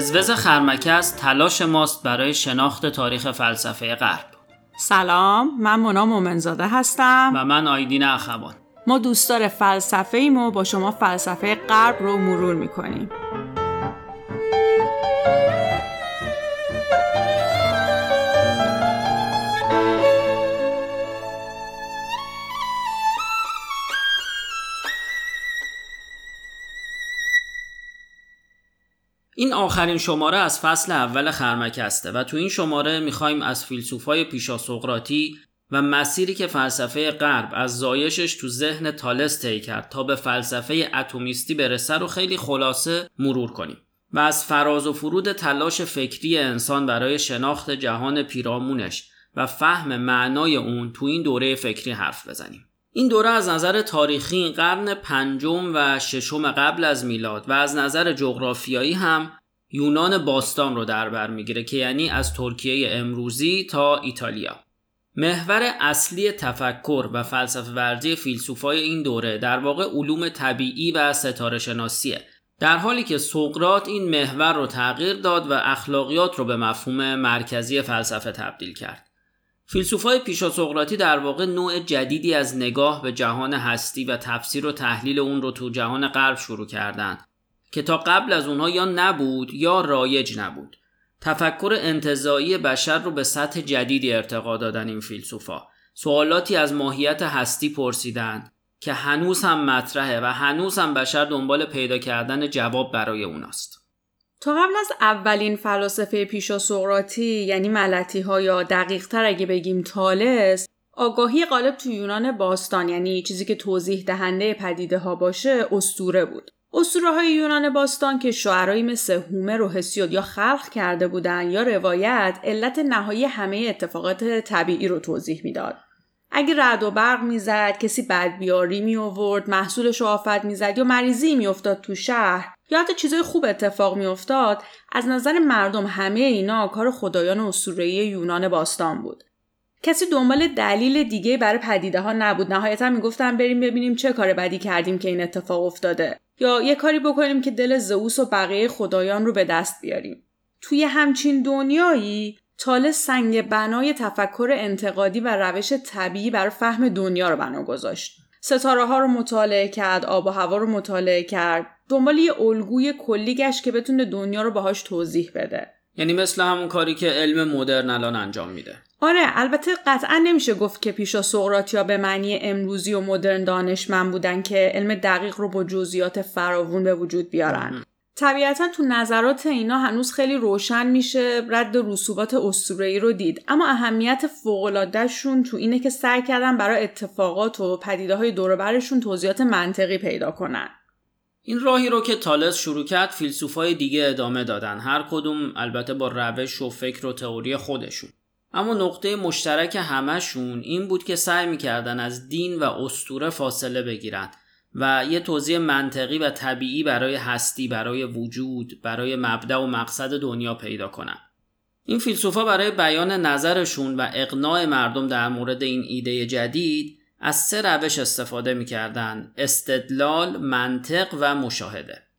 وزوز خرمکست تلاش ماست برای شناخت تاریخ فلسفه غرب. سلام من مونا مومنزاده هستم. و من آیدین اخوان. ما دوستدار فلسفه ایم و با شما فلسفه غرب رو مرور می‌کنیم. آخرین شماره از فصل اول خرمکسته و تو این شماره می‌خوایم از فیلسوفای پیشا سقراطی و مسیری که فلسفه غرب از زایشش تو ذهن تالس طی کرد تا به فلسفه اتمیستی برسه رو خیلی خلاصه مرور کنیم و از فراز و فرود تلاش فکری انسان برای شناخت جهان پیرامونش و فهم معنای اون تو این دوره فکری حرف بزنیم. این دوره از نظر تاریخی قرن پنجم و ششم قبل از میلاد و از نظر جغرافیایی هم یونان باستان رو در بر می‌گیره که یعنی از ترکیه امروزی تا ایتالیا. محور اصلی تفکر و فلسفه ورزی فیلسوفای این دوره در واقع علوم طبیعی و ستاره شناسیه در حالی که سقرات این محور رو تغییر داد و اخلاقیات رو به مفهوم مرکزی فلسفه تبدیل کرد. فیلسوفای پیشا سقراطی در واقع نوع جدیدی از نگاه به جهان هستی و تفسیر و تحلیل اون رو تو جهان غرب شروع کردند که تا قبل از اونها یا نبود یا رایج نبود. تفکر انتظایی بشر رو به سطح جدیدی ارتقا دادن این فیلسوفا. سوالاتی از ماهیت هستی پرسیدند که هنوز هم مطرحه و هنوز هم بشر دنبال پیدا کردن جواب برای اوناست. تا قبل از اولین فلاسفه پیشا سقراطی یعنی ملتی ها یا دقیق تر اگه بگیم تالس آگاهی غالب تو یونان باستان یعنی چیزی که توضیح دهنده پدیده ها باشه استوره بود. اسطوره های یونان باستان که شعرهایی مثل هومر و هسیود یا خلق کرده بودن یا روایت علت نهایی همه اتفاقات طبیعی رو توضیح می‌داد. اگه رد و برق می‌زد کسی بدبیاری می آورد محصولش آفت می‌زد یا مریضی میافتاد تو شهر یا حتی چیزای خوب اتفاق میافتاد از نظر مردم همه اینا کار خدایان اسطوره‌ای یونان باستان بود. کسی دنبال دلیل دیگه برای پدیده ها نبود. نهایتا می‌گفتن بریم ببینیم چه کار بدی کردیم که این اتفاق افتاده. یا یه کاری بکنیم که دل زئوس و بقیه خدایان رو به دست بیاریم. توی همچین دنیایی تاله سنگ بنای تفکر انتقادی و روش طبیعی برای فهم دنیا رو بنا گذاشت. ستاره ها رو مطالعه کرد آب و هوا رو مطالعه کرد. دنبال یه الگوی کلی گشت که بتونه دنیا رو باهاش توضیح بده. یعنی مثل همون کاری که علم مدرن الان انجام میده. آره البته قطعا نمیشه گفت که پیشا سقراطیا به معنی امروزی و مدرن دانشمند بودن که علم دقیق رو با جزئیات فراوون به وجود بیارن. طبیعتا تو نظرات اینا هنوز خیلی روشن میشه رد رسوبات اسطوره‌ای رو دید. اما اهمیت فوق‌العاده‌شون تو اینه که سعی کردن برای اتفاقات و پدیده های برشون توضیحات منطقی پیدا کنن. این راهی رو که تالس شروع کرد فیلسوفای دیگه ادامه دادن. هر کدوم البته با روش و فکر و تئوری خودشون. اما نقطه مشترک همشون این بود که سعی می‌کردن از دین و استوره فاصله بگیرن و یه توضیح منطقی و طبیعی برای هستی برای وجود برای مبدع و مقصد دنیا پیدا کنن. این فیلسوفا برای بیان نظرشون و اقناع مردم در مورد این ایده جدید از سه روش استفاده می‌کردن استدلال، منطق و مشاهده.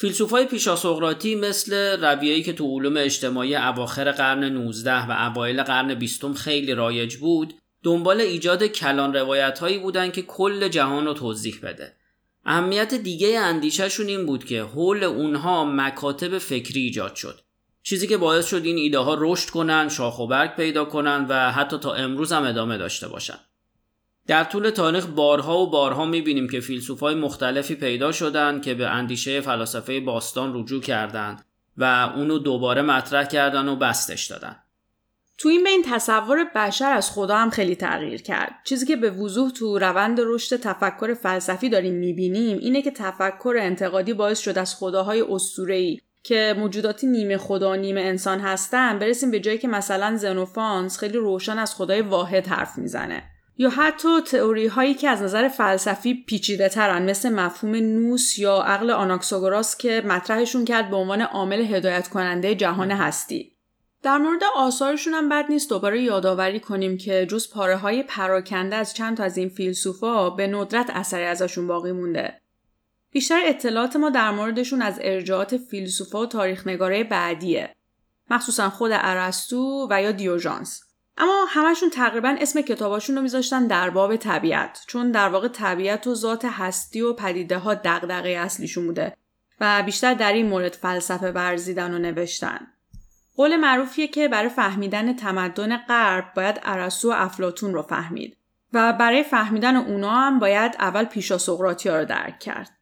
فیلسوفای پیشا سقراطی مثل رویه‌ای که تو علوم اجتماعی اواخر قرن 19 و اوایل قرن 20 خیلی رایج بود دنبال ایجاد کلان روایت هایی بودن که کل جهان رو توضیح بده. اهمیت دیگه اندیشهشون این بود که حول اونها مکاتب فکری ایجاد شد. چیزی که باعث شد این ایده ها رشد کنن شاخ و برگ پیدا کنن و حتی تا امروز هم ادامه داشته باشن. در طول تاریخ بارها و بارها می‌بینیم که فیلسوفای مختلفی پیدا شدن که به اندیشه فلاسفه باستان رجوع کردند و اونو دوباره مطرح کردن و بستش دادن. تو این بین تصور بشر از خدا هم خیلی تغییر کرد. چیزی که به وضوح تو روند رشد تفکر فلسفی داریم می‌بینیم اینه که تفکر انتقادی باعث شد از خداهای اسطوره‌ای که موجوداتی نیمه خدا نیمه انسان هستن برسیم به جایی که مثلا زنوفانس خیلی روشن از خدای واحد حرف می‌زنه. یا حتی تئوری هایی که از نظر فلسفی پیچیده ترن مثل مفهوم نوس یا عقل آناکساگوراس که مطرحشون کرد به عنوان عامل هدایت کننده جهان هستی. در مورد آثارشون هم بد نیست دوباره یادآوری کنیم که جز پاره های پراکنده از چند تا از این فیلسوفا به ندرت اثری ازشون باقی مونده. بیشتر اطلاعات ما در موردشون از ارجاعات فیلسوفا و تاریخنگاره بعدیه. مخصوصا خود ارسطو و یا دیوژانس. اما همشون تقریبا اسم کتاباشون رو میذاشتن در باب طبیعت چون در واقع طبیعت و ذات هستی و پدیده ها دغدغه اصلیشون بوده و بیشتر در این مورد فلسفه ورزیدن و نوشتن. قول معروفیه که برای فهمیدن تمدن غرب باید ارسطو و افلاتون رو فهمید و برای فهمیدن اونا هم باید اول پیشا سقراطی ها رو درک کرد.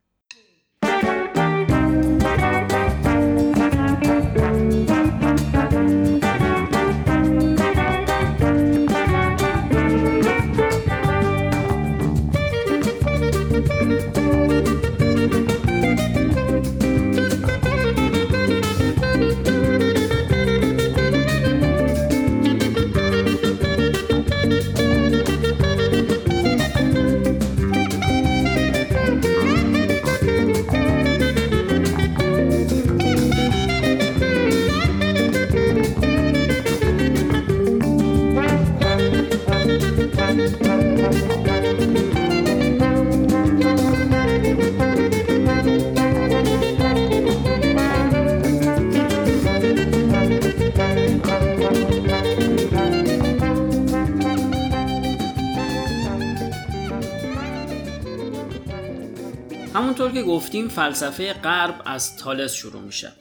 که گفتیم فلسفه غرب از تالس شروع میشه.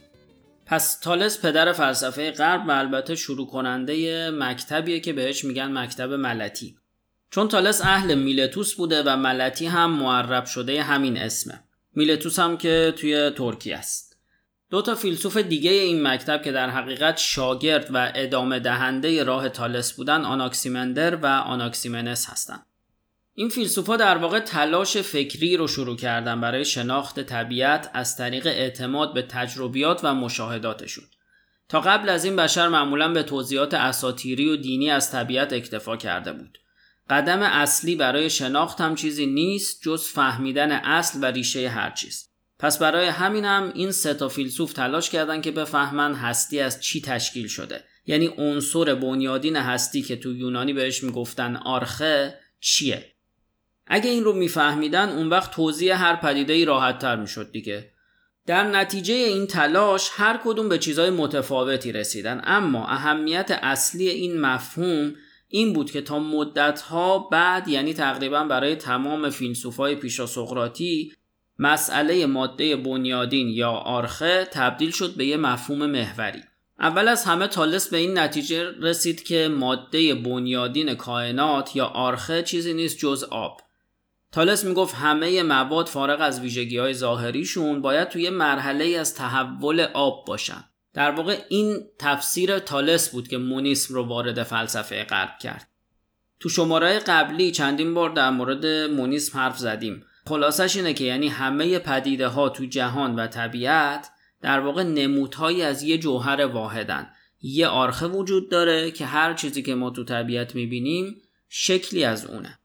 پس تالس پدر فلسفه غرب و البته شروع کننده مکتبیه که بهش میگن مکتب ملتی. چون تالس اهل میلتوس بوده و ملتی هم معرب شده همین اسمه. میلتوس هم که توی ترکیه است. دو تا فیلسوف دیگه این مکتب که در حقیقت شاگرد و ادامه دهنده راه تالس بودن آناکسیمندر و آناکسیمنس هستند این فیلسوفا در واقع تلاش فکری رو شروع کردن برای شناخت طبیعت از طریق اعتماد به تجربیات و مشاهداتشون. تا قبل از این بشر معمولا به توضیحات اساتیری و دینی از طبیعت اکتفا کرده بود. قدم اصلی برای شناخت هم چیزی نیست جز فهمیدن اصل و ریشه هر چیز. پس برای همین هم این سه تا فیلسوف تلاش کردن که بفهمن هستی از چی تشکیل شده. یعنی عنصر بنیادین هستی که تو یونانی بهش می‌گفتن آرخه چیه؟ اگه این رو میفهمیدن اون وقت توضیح هر پدیده ای راحت تر می‌شد دیگه. در نتیجه این تلاش هر کدوم به چیزهای متفاوتی رسیدن. اما اهمیت اصلی این مفهوم این بود که تا مدتها بعد یعنی تقریبا برای تمام فیلسوفای پیشا سقراطی مسئله ماده بنیادین یا آرخه تبدیل شد به یه مفهوم محوری. اول از همه تالس به این نتیجه رسید که ماده بنیادین کائنات یا آرخه چیزی نیست جز آب. تالس می‌گفت همه مواد فارغ از ویژگی های ظاهریشون باید توی مرحله از تحول آب باشن. در واقع این تفسیر تالس بود که مونیسم رو وارد فلسفه غرب کرد. تو شماره قبلی چندین بار در مورد مونیسم حرف زدیم. خلاصش اینه که یعنی همه پدیده ها تو جهان و طبیعت در واقع نمودهایی از یه جوهر واحدن. یه آرخه وجود داره که هر چیزی که ما تو طبیعت می‌بینیم شکلی از اونه.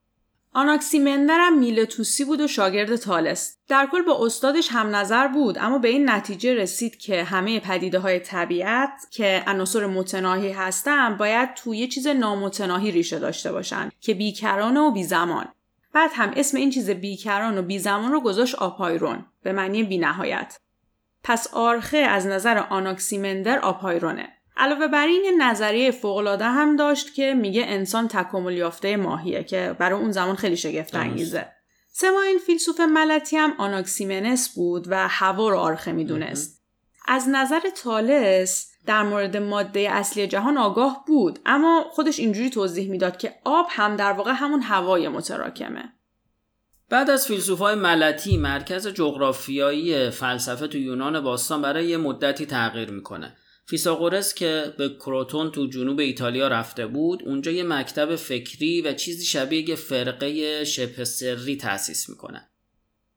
آناکسیمندر هم میلتوسی بود و شاگرد تالس. در کل با استادش هم نظر بود اما به این نتیجه رسید که همه پدیده های طبیعت که عناصر متناهی هستن باید توی یه چیز نامتناهی ریشه داشته باشن که بیکران و بیزمان. بعد هم اسم این چیز بیکران و بیزمان رو گذاشت آپایرون به معنی بینهایت. پس آرخه از نظر آناکسیمندر آپایرونه. علاوه بر این نظریه فوقالعاده هم داشت که میگه انسان تکامل یافته ماهیه که برای اون زمان خیلی شگفت انگیزه. این فیلسوف ملتی هم آناکسیمنس بود و هوا رو آرخه می‌دونست. از نظر تالس در مورد ماده اصلی جهان آگاه بود اما خودش اینجوری توضیح می‌داد که آب هم در واقع همون هوای متراکمه. بعد از فیلسوفای ملتی مرکز جغرافیایی فلسفه تو یونان باستان برای یه مدتی تغییر می‌کنه. فیساغورس که به کروتون تو جنوب ایتالیا رفته بود اونجا یه مکتب فکری و چیزی شبیه یه فرقه شبه سری تأسیس می‌کنه.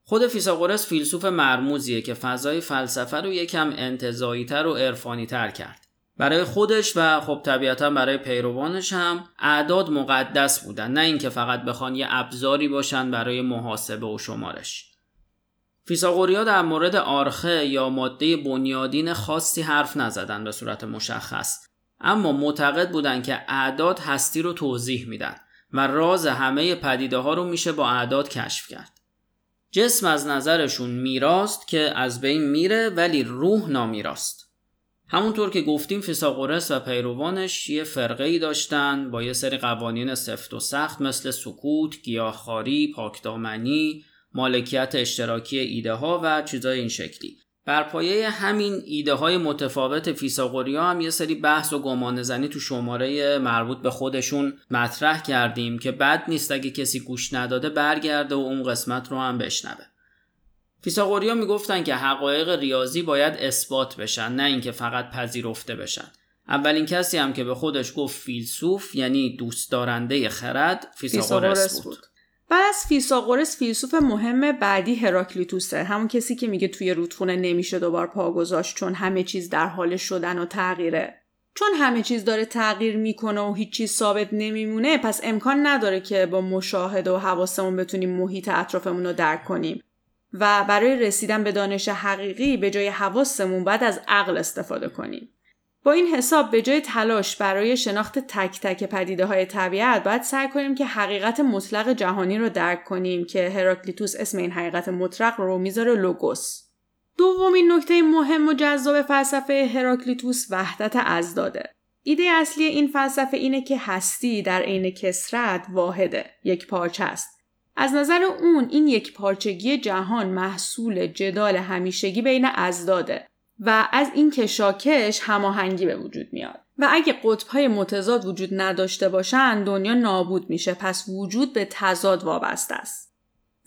خود فیساغورس فیلسوف مرموزیه که فضای فلسفه رو یکم انتظاییتر و عرفانی تر کرد. برای خودش و خب طبیعتا برای پیروانش هم اعداد مقدس بودن نه اینکه فقط بخوان یه ابزاری باشن برای محاسبه و شمارش. فیساغوریا در مورد آرخه یا ماده بنیادین خاصی حرف نزدن به صورت مشخص اما معتقد بودند که اعداد هستی رو توضیح میدن و راز همه پدیده ها رو میشه با اعداد کشف کرد. جسم از نظرشون میراست که از بین میره ولی روح نامیراست. همونطور که گفتیم فیساغورس و پیروانش یه فرقه ای داشتن با یه سری قوانین سفت و سخت مثل سکوت، گیاهخواری، پاکدامنی، مالکیت اشتراکی ایده ها و چیزای این شکلی. بر پایه همین ایده های متفاوت فیساغوریا هم یه سری بحث و گمان زنی تو شماره مربوط به خودشون مطرح کردیم که بد نیست اگه کسی گوش نداده برگرده و اون قسمت رو هم بشنوه. فیساغوریا می‌گفتن که حقایق ریاضی باید اثبات بشن نه اینکه فقط پذیرفته بشن. اولین کسی هم که به خودش گفت فیلسوف یعنی دوست دارنده خرد فیساغورس بود. بعد از فیساغورس فیلسوف مهم بعدی هراکلیتوسه همون کسی که میگه توی رودخونه نمیشه دوبار پا گذاشت چون همه چیز در حال شدن و تغییره. چون همه چیز داره تغییر می‌کنه و هیچ چیز ثابت نمیمونه پس امکان نداره که با مشاهده و حواسمون بتونیم محیط اطرافمون رو درک کنیم. و برای رسیدن به دانش حقیقی به جای حواسمون باید از عقل استفاده کنیم. با این حساب به جای تلاش برای شناخت تک تک پدیده های طبیعت باید سعی کنیم که حقیقت مطلق جهانی رو درک کنیم که هراکلیتوس اسم این حقیقت مطلق رو می‌ذاره لوگوس. دومین نکته مهم و جذاب فلسفه هراکلیتوس وحدت ازداده. ایده اصلی این فلسفه اینه که هستی در عین کسرت واحده، یک پارچه است. از نظر اون این یک پارچگی جهان محصول جدال همیشگی بین ازداده و از این کشاکش هماهنگی به وجود میاد. و اگه قطبهای متضاد وجود نداشته باشن دنیا نابود میشه پس وجود به تضاد وابسته است.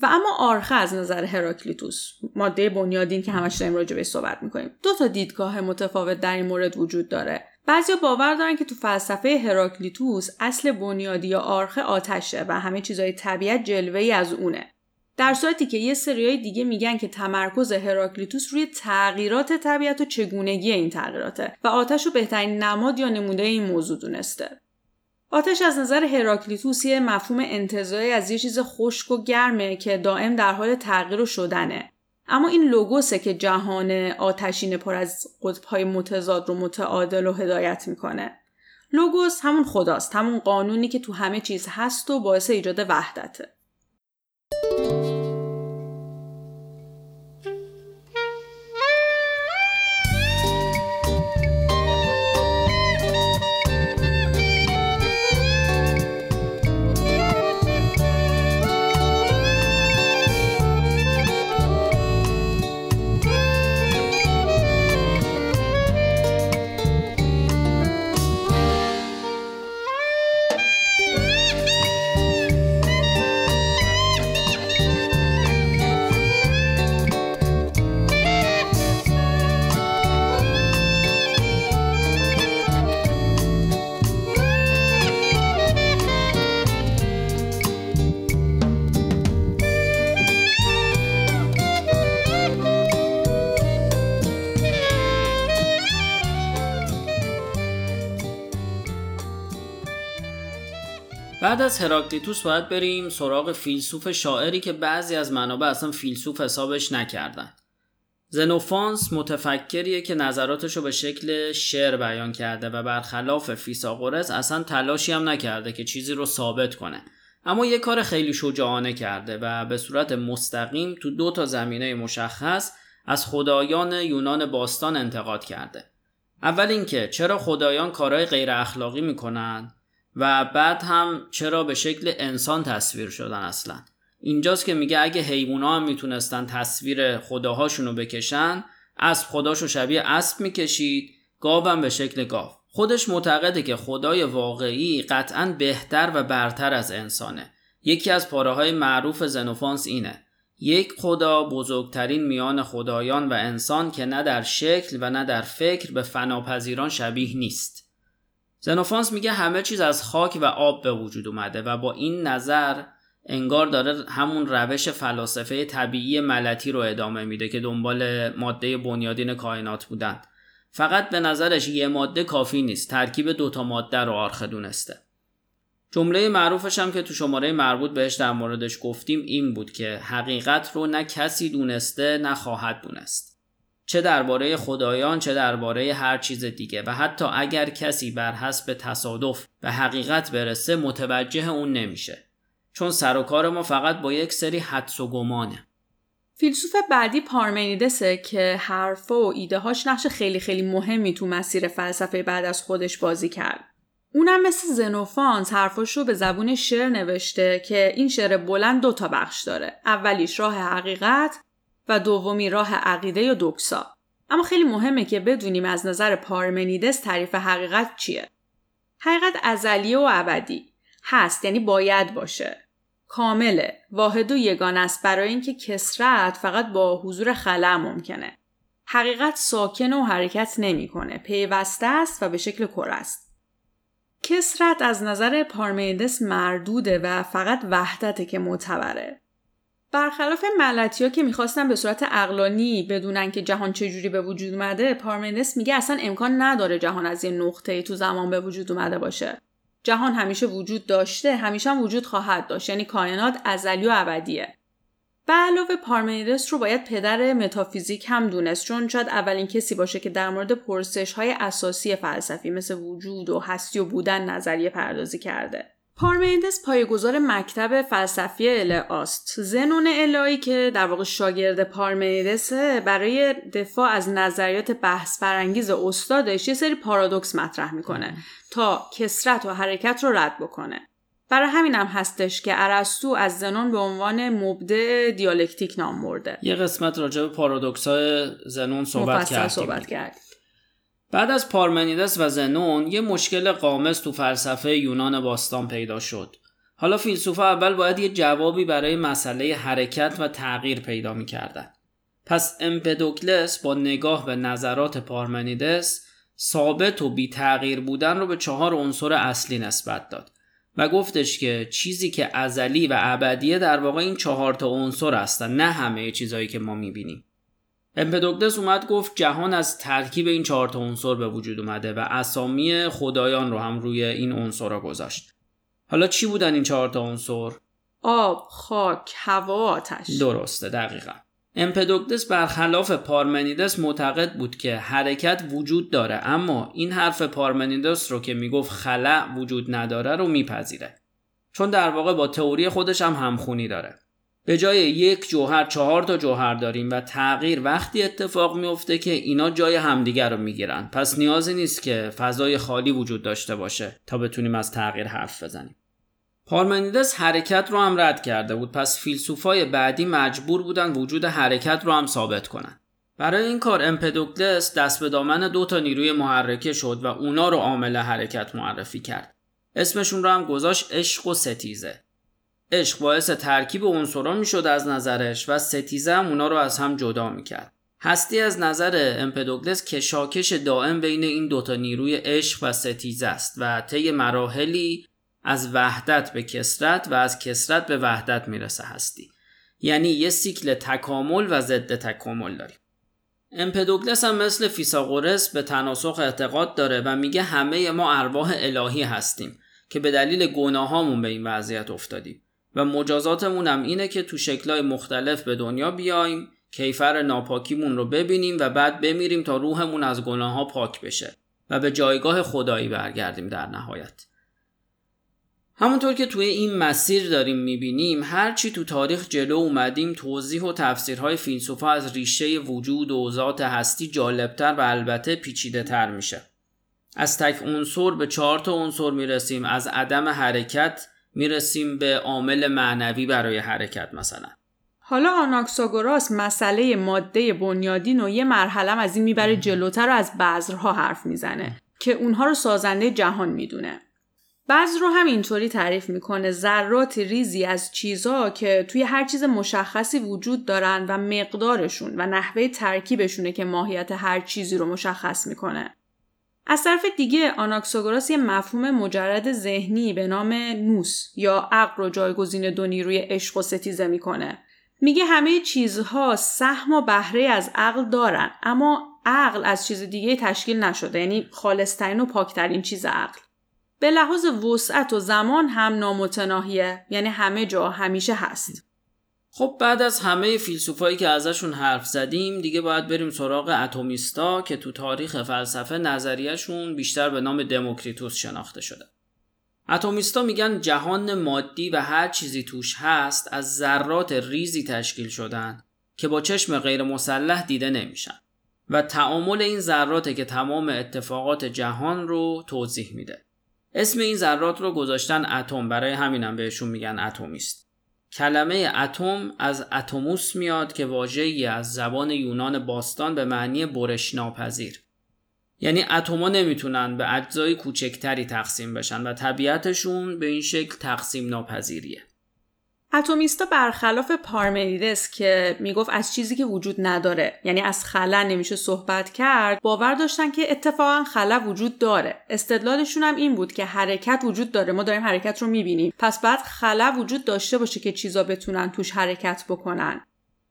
و اما آرخه از نظر هراکلیتوس ماده بنیادین که همش داریم راجع صحبت می‌کنیم دو تا دیدگاه متفاوت در این مورد وجود داره. بعضیا باور دارن که تو فلسفه هراکلیتوس اصل بنیادی یا آرخه آتشه و همه چیزهای طبیعت جلوه ای از اونه. در صورتی که یه سریای دیگه میگن که تمرکز هراکلیتوس روی تغییرات طبیعت و چگونگی این تغییراته و آتش رو بهترین نماد یا نموده این موضوع دونسته. آتش از نظر هراکلیتوس یه مفهوم انتظاری از یه چیز خشک و گرمه که دائم در حال تغییر و شدنه. اما این لوگوسه که جهان آتشین پر از قطبهای متضاد رو متعادل و هدایت می‌کنه. لوگوس همون خداست، همون قانونی که تو همه چیز هست و باعث ایجاد وحدته. بعد از هراکلیتوس باید بریم سراغ فیلسوف شاعری که بعضی از منابع اصلا فیلسوف حسابش نکردن. زنوفانس متفکریه که نظراتش رو به شکل شعر بیان کرده و برخلاف فیساغورس اصلا تلاشی هم نکرده که چیزی رو ثابت کنه. اما یه کار خیلی شجاعانه کرده و به صورت مستقیم تو دو تا زمینه مشخص از خدایان یونان باستان انتقاد کرده. اول اینکه چرا خدایان کارهای غیر اخلاقی می‌کنن؟ و بعد هم چرا به شکل انسان تصویر شدن اصلا. اینجاست که میگه اگه حیوونا هم می‌تونستن تصویر خداهاشون رو بکشن اسب خداشو شبیه اسب می‌کشید گاوم به شکل گاو. خودش معتقده که خدای واقعی قطعا بهتر و برتر از انسانه. یکی از پاره های معروف زنوفانس اینه. یک خدا بزرگترین میان خدایان و انسان که نه در شکل و نه در فکر به فناپذیران شبیه نیست. زنوفانس میگه همه چیز از خاک و آب به وجود اومده و با این نظر انگار داره همون روش فلاسفه طبیعی ملتی رو ادامه میده که دنبال ماده بنیادین کائنات بودن فقط به نظرش یه ماده کافی نیست ترکیب دوتا ماده رو آرخه دونسته. جمله معروفش هم که تو شماره مربوط بهش در موردش گفتیم این بود که حقیقت رو نه کسی دونسته نه خواهد دونست. چه درباره خدایان چه درباره هر چیز دیگه و حتی اگر کسی بر حسب تصادف به حقیقت برسه متوجه اون نمیشه چون سر و کار ما فقط با یک سری حدس و گمانه فیلسوف بعدی پارمنیدسه که حرفا و ایدههاش نقش خیلی خیلی مهمی تو مسیر فلسفه بعد از خودش بازی کرد. اونم مثل زنوفانس حرفاش رو به زبون شعر نوشته که این شعر بلند دو تا بخش داره. اولیش راه حقیقت و دومی راه عقیده یا دوکسا. اما خیلی مهمه که بدونیم از نظر پارمنیدس تعریف حقیقت چیه. حقیقت ازلیه و ابدی هست یعنی باید باشه. کامله واحد و یگان است برای اینکه کسرت فقط با حضور خلع ممکنه. حقیقت ساکن و حرکت نمی‌کنه. پیوسته است و به شکل کره است. کسرت از نظر پارمیدس مردوده و فقط وحدته که معتبره. برخلاف ملتی ها که می‌خواستن به صورت اقلانی بدونن که جهان چجوری به وجود اومده پارمیدس میگه اصلا امکان نداره جهان از یه نقطه تو زمان به وجود اومده باشه جهان همیشه وجود داشته همیشه هم وجود خواهد داشت یعنی کائنات ازلی و ابدیه به علاوه پارمنیدس رو باید پدر متافیزیک هم دونست چون شاید اولین کسی باشه که در مورد پرسش های اساسی فلسفی مثل وجود و هستی و بودن نظریه پردازی کرده. پارمنیدس پایگزار مکتب فلسفی الهاست. زنون الهی که در واقع شاگرد پارمنیدسه برای دفاع از نظریات بحث برانگیز استادش یه سری پارادوکس مطرح می‌کنه تا کسرت و حرکت رو رد بکنه. برای همین هم هستش که ارسطو از زنون به عنوان مبدع دیالکتیک نام برده یه قسمت راجع به پارادوکسای زنون صحبت کردیم صحبت کرد. بعد از پارمنیدس و زنون یه مشکل قامز تو فلسفه یونان باستان پیدا شد. حالا فیلسوفا اول باید یه جوابی برای مسئله حرکت و تغییر پیدا می‌کردن. پس امپدوکلس با نگاه به نظرات پارمنیدس ثابت و بی تغییر بودن رو به چهار عنصر اصلی نسبت داد و گفتش که چیزی که ازلی و ابدیه در واقع این چهار تا عنصر هستن نه همه چیزهایی که ما می‌بینیم. امپدوکلس اومد گفت جهان از ترکیب این چهار تا عنصر به وجود اومده و اسامی خدایان رو هم روی این عنصرها گذاشت. حالا چی بودن این چهار تا عنصر؟ آب خاک هوا آتش. درسته دقیقا. امپدوکلس برخلاف پارمنیدس معتقد بود که حرکت وجود داره اما این حرف پارمنیدس رو که می‌گفت خلع وجود نداره رو میپذیره. چون در واقع با تئوری خودش هم همخونی داره. به جای یک جوهر چهار تا جوهر داریم و تغییر وقتی اتفاق میفته که اینا جای همدیگر رو می‌گیرن. پس نیازی نیست که فضای خالی وجود داشته باشه تا بتونیم از تغییر حرف بزنیم. پارمنیدس حرکت رو هم رد کرده بود. پس فیلسوفای بعدی مجبور بودن وجود حرکت رو هم ثابت کنن. برای این کار امپدوکلس دست به دامن دو تا نیروی محرکه شد و اونا رو عامل حرکت معرفی کرد. اسمشون رو هم گذاشت عشق و ستیزه. عشق باعث ترکیب عنصرا می‌شد از نظرش و ستیزه هم اونا رو از هم جدا می‌کرد. هستی از نظر امپدوکلس کشاکش دائم بین این دوتا نیروی عشق و ستیزه است و طی مراحلی از وحدت به کسرت و از کسرت به وحدت می‌رسه هستی. یعنی یه سیکل تکامل و ضد تکامل داریم. امپدوکلس هم مثل فیساغورس به تناسخ اعتقاد داره و میگه همه ما ارواح الهی هستیم که به دلیل گناهامون به این وضعیت افتادیم. و مجازاتمون هم اینه که تو شکلهای مختلف به دنیا بیایم کیفر ناپاکیمون رو ببینیم و بعد بمیریم تا روحمون از گناه ها پاک بشه و به جایگاه خدایی برگردیم در نهایت. همونطور که توی این مسیر داریم می‌بینیم هرچی تو تاریخ جلو اومدیم توضیح و تفسیرهای فیلسوفا از ریشه وجود و ذات هستی جالبتر و البته پیچیده تر میشه. از تک عنصر به چهار تا عنصر می‌رسیم از عدم حرکت می‌رسیم به عامل معنوی برای حرکت مثلا. حالا آناکساگوراس مسئله ماده بنیادین و یه مرحله از این می‌بره جلوتر و از بذرها حرف می‌زنه که اونها رو سازنده جهان می‌دونه. بعض رو هم اینطوری تعریف می‌کنه. ذرات ریزی از چیزها که توی هر چیز مشخصی وجود دارن و مقدارشون و نحوه ترکیبشونه که ماهیت هر چیزی رو مشخص می‌کنه. از طرف دیگه آناکساگوراس یه مفهوم مجرد ذهنی به نام نوس یا عقل رو جایگزین دو نیروی عشق و ستیزه می‌کنه. میگه همه چیزها سهم و بهره از عقل دارن اما عقل از چیز دیگه تشکیل نشده یعنی خالصترین و پاکترین چیز عقل. به لحاظ وسعت و زمان هم نامتناهیه یعنی همه جا همیشه هست خب بعد از همه فیلسوفایی که ازشون حرف زدیم دیگه باید بریم سراغ اتمیستا که تو تاریخ فلسفه نظریهشون بیشتر به نام دموکریتوس شناخته شده. اتمیستا میگن جهان مادی و هر چیزی توش هست از ذرات ریزی تشکیل شدن که با چشم غیر مسلح دیده نمیشن و تعامل این ذراته که تمام اتفاقات جهان رو توضیح میده. اسم این ذرات رو گذاشتن اتم برای همینم بهشون میگن اتمیست. کلمه اتم از اتموس میاد که واژه‌ای از زبان یونان باستان به معنی برش ناپذیر. یعنی اتما نمی‌تونن به اجزای کوچکتری تقسیم بشن و طبیعتشون به این شکل تقسیم ناپذیریه. اتمیستا برخلاف پارمنیدس که می‌گفت از چیزی که وجود نداره یعنی از خلا نمیشه صحبت کرد باور داشتن که اتفاقا خلا وجود داره. استدلالشون هم این بود که حرکت وجود داره ما داریم حرکت رو می‌بینیم. پس بعد خلا وجود داشته باشه که چیزا بتونن توش حرکت بکنن.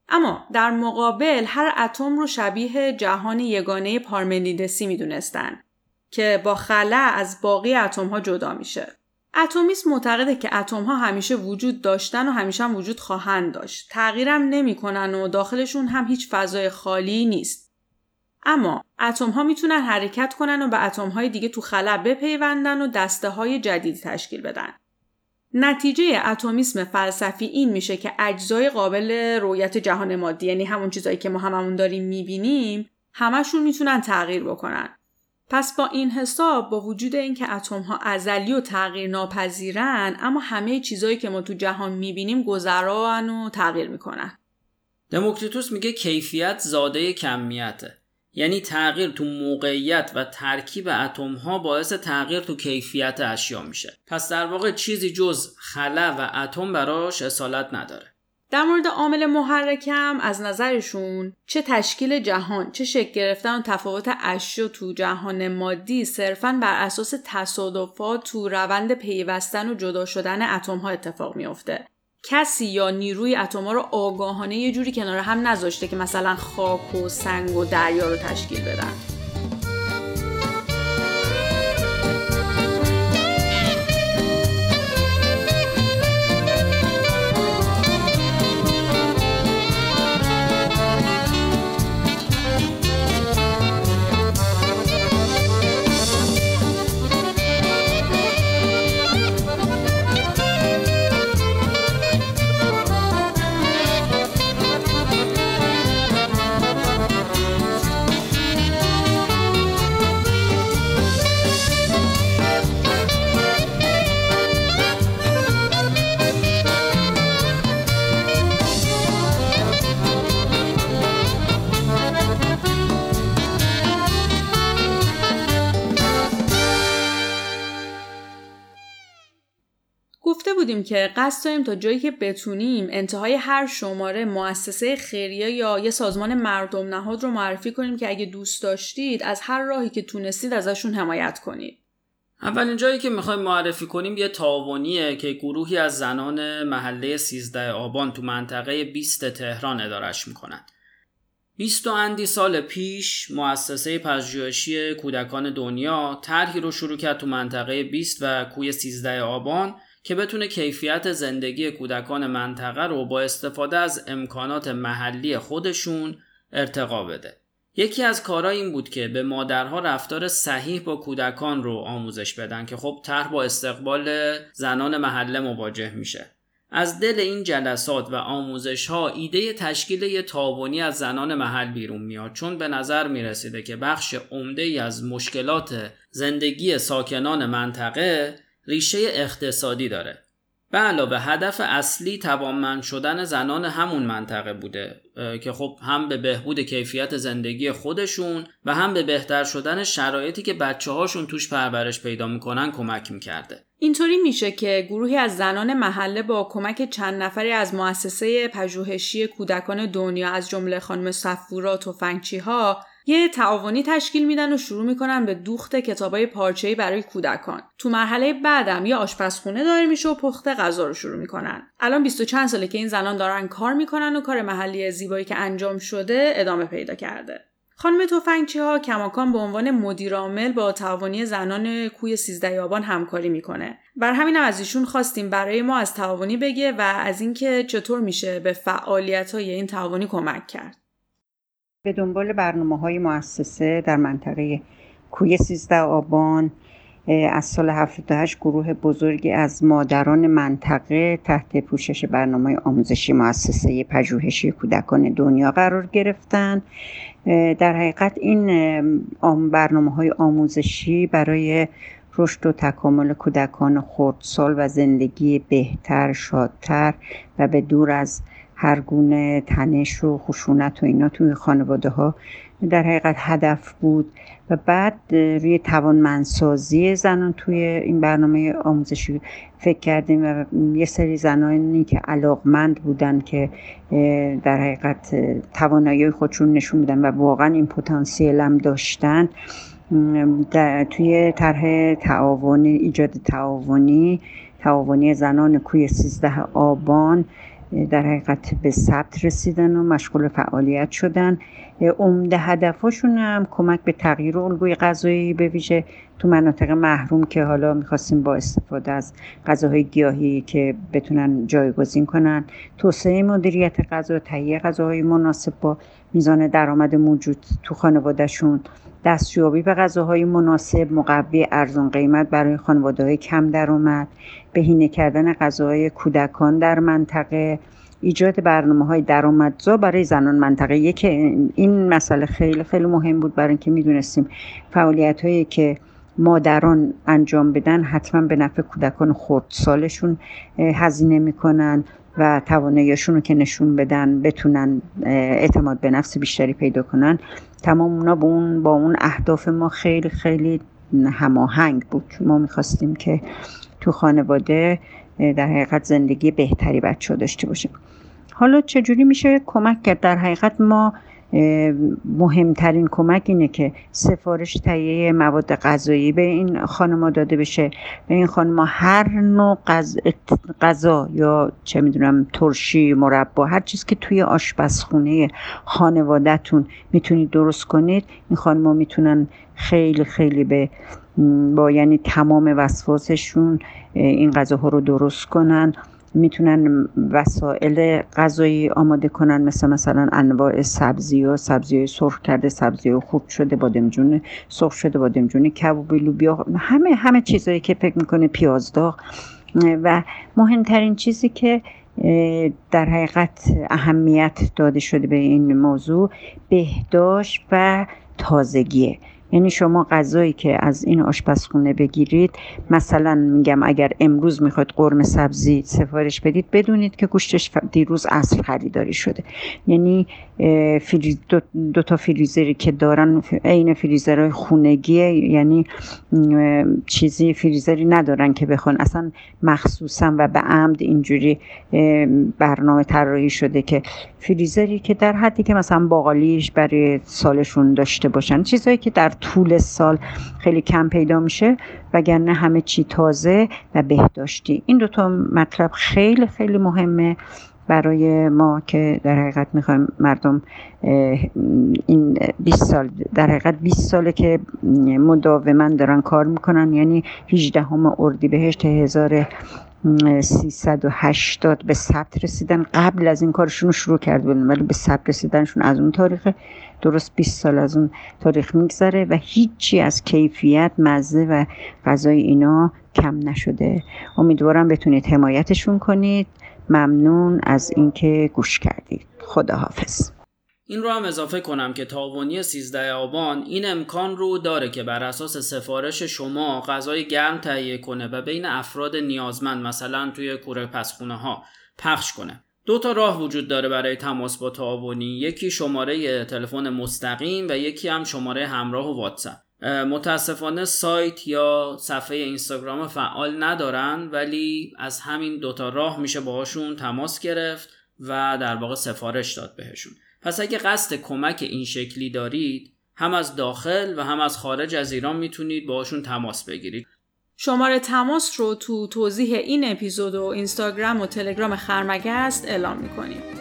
اما در مقابل هر اتم رو شبیه جهان یگانه پارمنیدسی می‌دونستن که با خلا از باقی اتم ها جدا میشه. اتمیست معتقده که اتم ها همیشه وجود داشتن و همیشه هم وجود خواهند داشت. تغییرم نمی‌کنن و داخلشون هم هیچ فضای خالی نیست. اما اتم ها می‌تونن حرکت کنن و به اتم های دیگه تو خلا بپیوندن و دسته های جدیدی تشکیل بدن. نتیجه اتمیسم فلسفی این میشه که اجزای قابل رویت جهان مادی یعنی همون چیزایی که ما هممون داریم می‌بینیم همشون می‌تونن تغییر بکنن. پس با این حساب با وجود اینکه اتم ها ازلی و تغییر ناپذیرن اما همه چیزهایی که ما تو جهان می‌بینیم گذران و تغییر می‌کنن. دموکریتوس میگه کیفیت زاده کمیته. یعنی تغییر تو موقعیت و ترکیب اتم ها باعث تغییر تو کیفیت اشیا میشه. پس در واقع چیزی جز خلا و اتم براش اصالت نداره. در مورد عامل محرکم از نظرشون چه تشکیل جهان چه شکل گرفتن و تفاوت اشیا تو جهان مادی صرفا بر اساس تصادفات تو روند پیوستن و جدا شدن اتم ها اتفاق میافته. کسی یا نیروی اتم ها رو آگاهانه یه جوری کنار هم نذاشته که مثلا خاک و سنگ و دریا رو تشکیل بدن. بودیم که قصد داریم تا جایی که بتونیم انتهای هر شماره مؤسسه خیریه یا یه سازمان مردم نهاد رو معرفی کنیم که اگه دوست داشتید از هر راهی که تونستید ازشون حمایت کنید. اولین جایی که می‌خوایم معرفی کنیم یه تاوانیه که گروهی از زنان محله 13 آبان تو منطقه 20 تهران ادارش می‌کنن. 20 اندی سال پیش مؤسسه پژوهشی کودکان دنیا طرحی رو شروع کرد تو منطقه 20 و کوی 13 آبان که بتونه کیفیت زندگی کودکان منطقه رو با استفاده از امکانات محلی خودشون ارتقا بده. یکی از کارها این بود که به مادرها رفتار صحیح با کودکان رو آموزش بدن که خب طرح با استقبال زنان محله مواجه میشه. از دل این جلسات و آموزش ها ایده تشکیل یه تابونی از زنان محل بیرون میاد چون به نظر می‌رسیده که بخش عمده از مشکلات زندگی ساکنان منطقه ریشه اقتصادی داره. به علاوه هدف اصلی توانمند شدن زنان همون منطقه بوده که خب هم به بهبود کیفیت زندگی خودشون و هم به بهتر شدن شرایطی که بچه هاشون توش پرورش پیدا می‌کنن کمک می‌کرده. اینطوری میشه که گروهی از زنان محله با کمک چند نفری از مؤسسه پژوهشی کودکان دنیا از جمله خانم صفورا تفنگچی ها یه تعاونی تشکیل میدن و شروع می‌کنن به دوخت کتابای پارچه‌ای برای کودکان. تو مرحله بعدم یه آشپزخونه داره میشه و پخت غذا رو شروع می‌کنن. الان بیست و چند ساله که این زنان دارن کار می‌کنن و کار محلی زیبایی که انجام شده ادامه پیدا کرده. خانم توفنگچی ها کماکان به عنوان مدیرعامل با تعاونی زنان کوی سیزده یابان همکاری می‌کنه. بر همین از ایشون خواستیم برای ما از تعاونی بگه و از اینکه چطور میشه به فعالیت های این تعاونی کمک کرد. به دنبال برنامه های مؤسسه در منطقه کوی سیزده آبان از سال 78 گروه بزرگی از مادران منطقه تحت پوشش برنامه آموزشی مؤسسه پژوهشی کودکان دنیا قرار گرفتن در حقیقت این برنامه های آموزشی برای رشد و تکامل کودکان خردسال و زندگی بهتر شادتر و به دور از هر گونه تنش و خشونت و اینا توی خانواده ها در حقیقت هدف بود و بعد روی توانمندسازی زنان توی این برنامه آموزشی فکر کردیم و یه سری زنانی که علاقمند بودن که در حقیقت توانایی خودشون نشون بودن و واقعا این پتانسیل هم داشتن توی طرح تعاونی ایجاد تعاونی تعاونی زنان کوی 13 آبان در حقیقت به ثبت رسیدن و مشغول فعالیت شدن. عمده هدفاشون هم کمک به تغییر الگوی غذایی به ویژه تو مناطق محروم که حالا می‌خواستیم با استفاده از غذاهای گیاهی که بتونن جایگزین کنن. توسعه مدیریت غذا تهیه غذاهای مناسب با میزان درآمد موجود تو خانوادهشون. دستیابی به غذاهای مناسب مقوی ارزان قیمت برای خانواده های کم درآمد. بهینه کردن غذاهای کودکان در منطقه ایجاد برنامه های درآمدزا برای زنان منطقه. یک این مسئله خیلی خیلی مهم بود برای اینکه می‌دونستیم فعالیت هایی که مادران انجام بدن حتما به نفع کودکان خردسالشون هزینه می‌کنن و تواناییشون رو که نشون بدن بتونن اعتماد به نفس بیشتری پیدا کنن. تمام اونا با اون با اون اهداف ما خیلی خیلی هماهنگ بود. ما می‌خواستیم که تو خانواده در حقیقت زندگی بهتری بچه داشته باشیم. حالا چجوری میشه کمک کرد؟ در حقیقت ما مهمترین کمک اینه که سفارش تهیه مواد غذایی به این خانما داده بشه. به این خانما هر نوع غذا یا چه می‌دونم ترشی مربا هر چیز که توی آشپزخونه خانوادهتون می‌تونید درست کنید این خانما می‌تونن خیلی خیلی به با یعنی تمام وسواسشون این غذاها رو درست کنن. می‌تونن وسایل غذایی آماده کنن مثل مثلا انواع سبزی و سبزی سرخ کرده سبزی خوب شده بادمجون سرخ شده بادمجون کباب لوبیا همه همه چیزایی که فکر می‌کنه پیازداغ. و مهمترین چیزی که در حقیقت اهمیت داده شده به این موضوع بهداشت و تازگیه. یعنی شما غذایی که از این آشپزخونه بگیرید مثلا میگم اگر امروز می‌خواید قرمه سبزی سفارش بدید بدونید که گوشتش دیروز اصل خریداری شده. یعنی دو, دو تا فریزری که دارن عین فریزرهای خونگیه یعنی چیزی فریزری ندارن که بخون. اصلا مخصوصا و به عمد اینجوری برنامه طراحی شده که فریزری که در حدی که مثلا باقالیش برای سالشون داشته باشن چیزهایی که در طول سال خیلی کم پیدا میشه وگرنه همه چی تازه و بهداشتی. این دوتا مطلب خیلی خیلی مهمه برای ما که در حقیقت می‌خوایم مردم این 20 سال در حقیقت 20 ساله که مداوما دارن کار می‌کنن. یعنی 18 همه اردی بهشت 1380 به ثبت رسیدن. قبل از این کارشون رو شروع کرد ولی به ثبت رسیدنشون از اون تاریخ درست 20 سال از اون تاریخ میگذره و هیچی از کیفیت مزه و غذای اینا کم نشده. امیدوارم بتونید حمایتشون کنید. ممنون از اینکه گوش کردید. خداحافظ. این رو هم اضافه کنم که تاوانی 13 آبان این امکان رو داره که بر اساس سفارش شما غذای گرم تهیه کنه و بین افراد نیازمند مثلا توی کوره پسخونه ها پخش کنه. دو تا راه وجود داره برای تماس با تعاونی یکی شماره تلفن مستقیم و یکی هم شماره همراه و واتساپ. متاسفانه سایت یا صفحه اینستاگرام فعال ندارن ولی از همین دوتا راه میشه باهاشون تماس گرفت و در واقع سفارش داد بهشون. پس اگه قصد کمک این شکلی دارید هم از داخل و هم از خارج از ایران می‌تونید باهاشون تماس بگیرید. شماره تماس رو تو توضیح این اپیزود و اینستاگرام و تلگرام خرمگست اعلام می‌کنیم.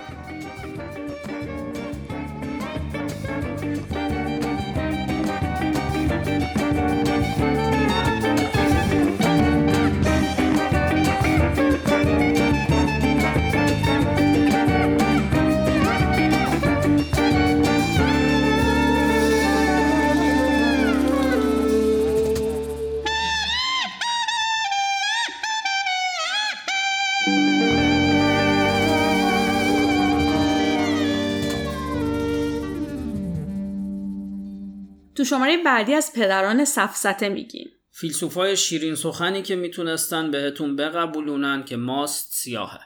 شماره بعدی از پدران سفسته میگیم. فیلسوفای شیرین سخنی که می‌تونستن بهتون بقبولونن که ماست سیاهه.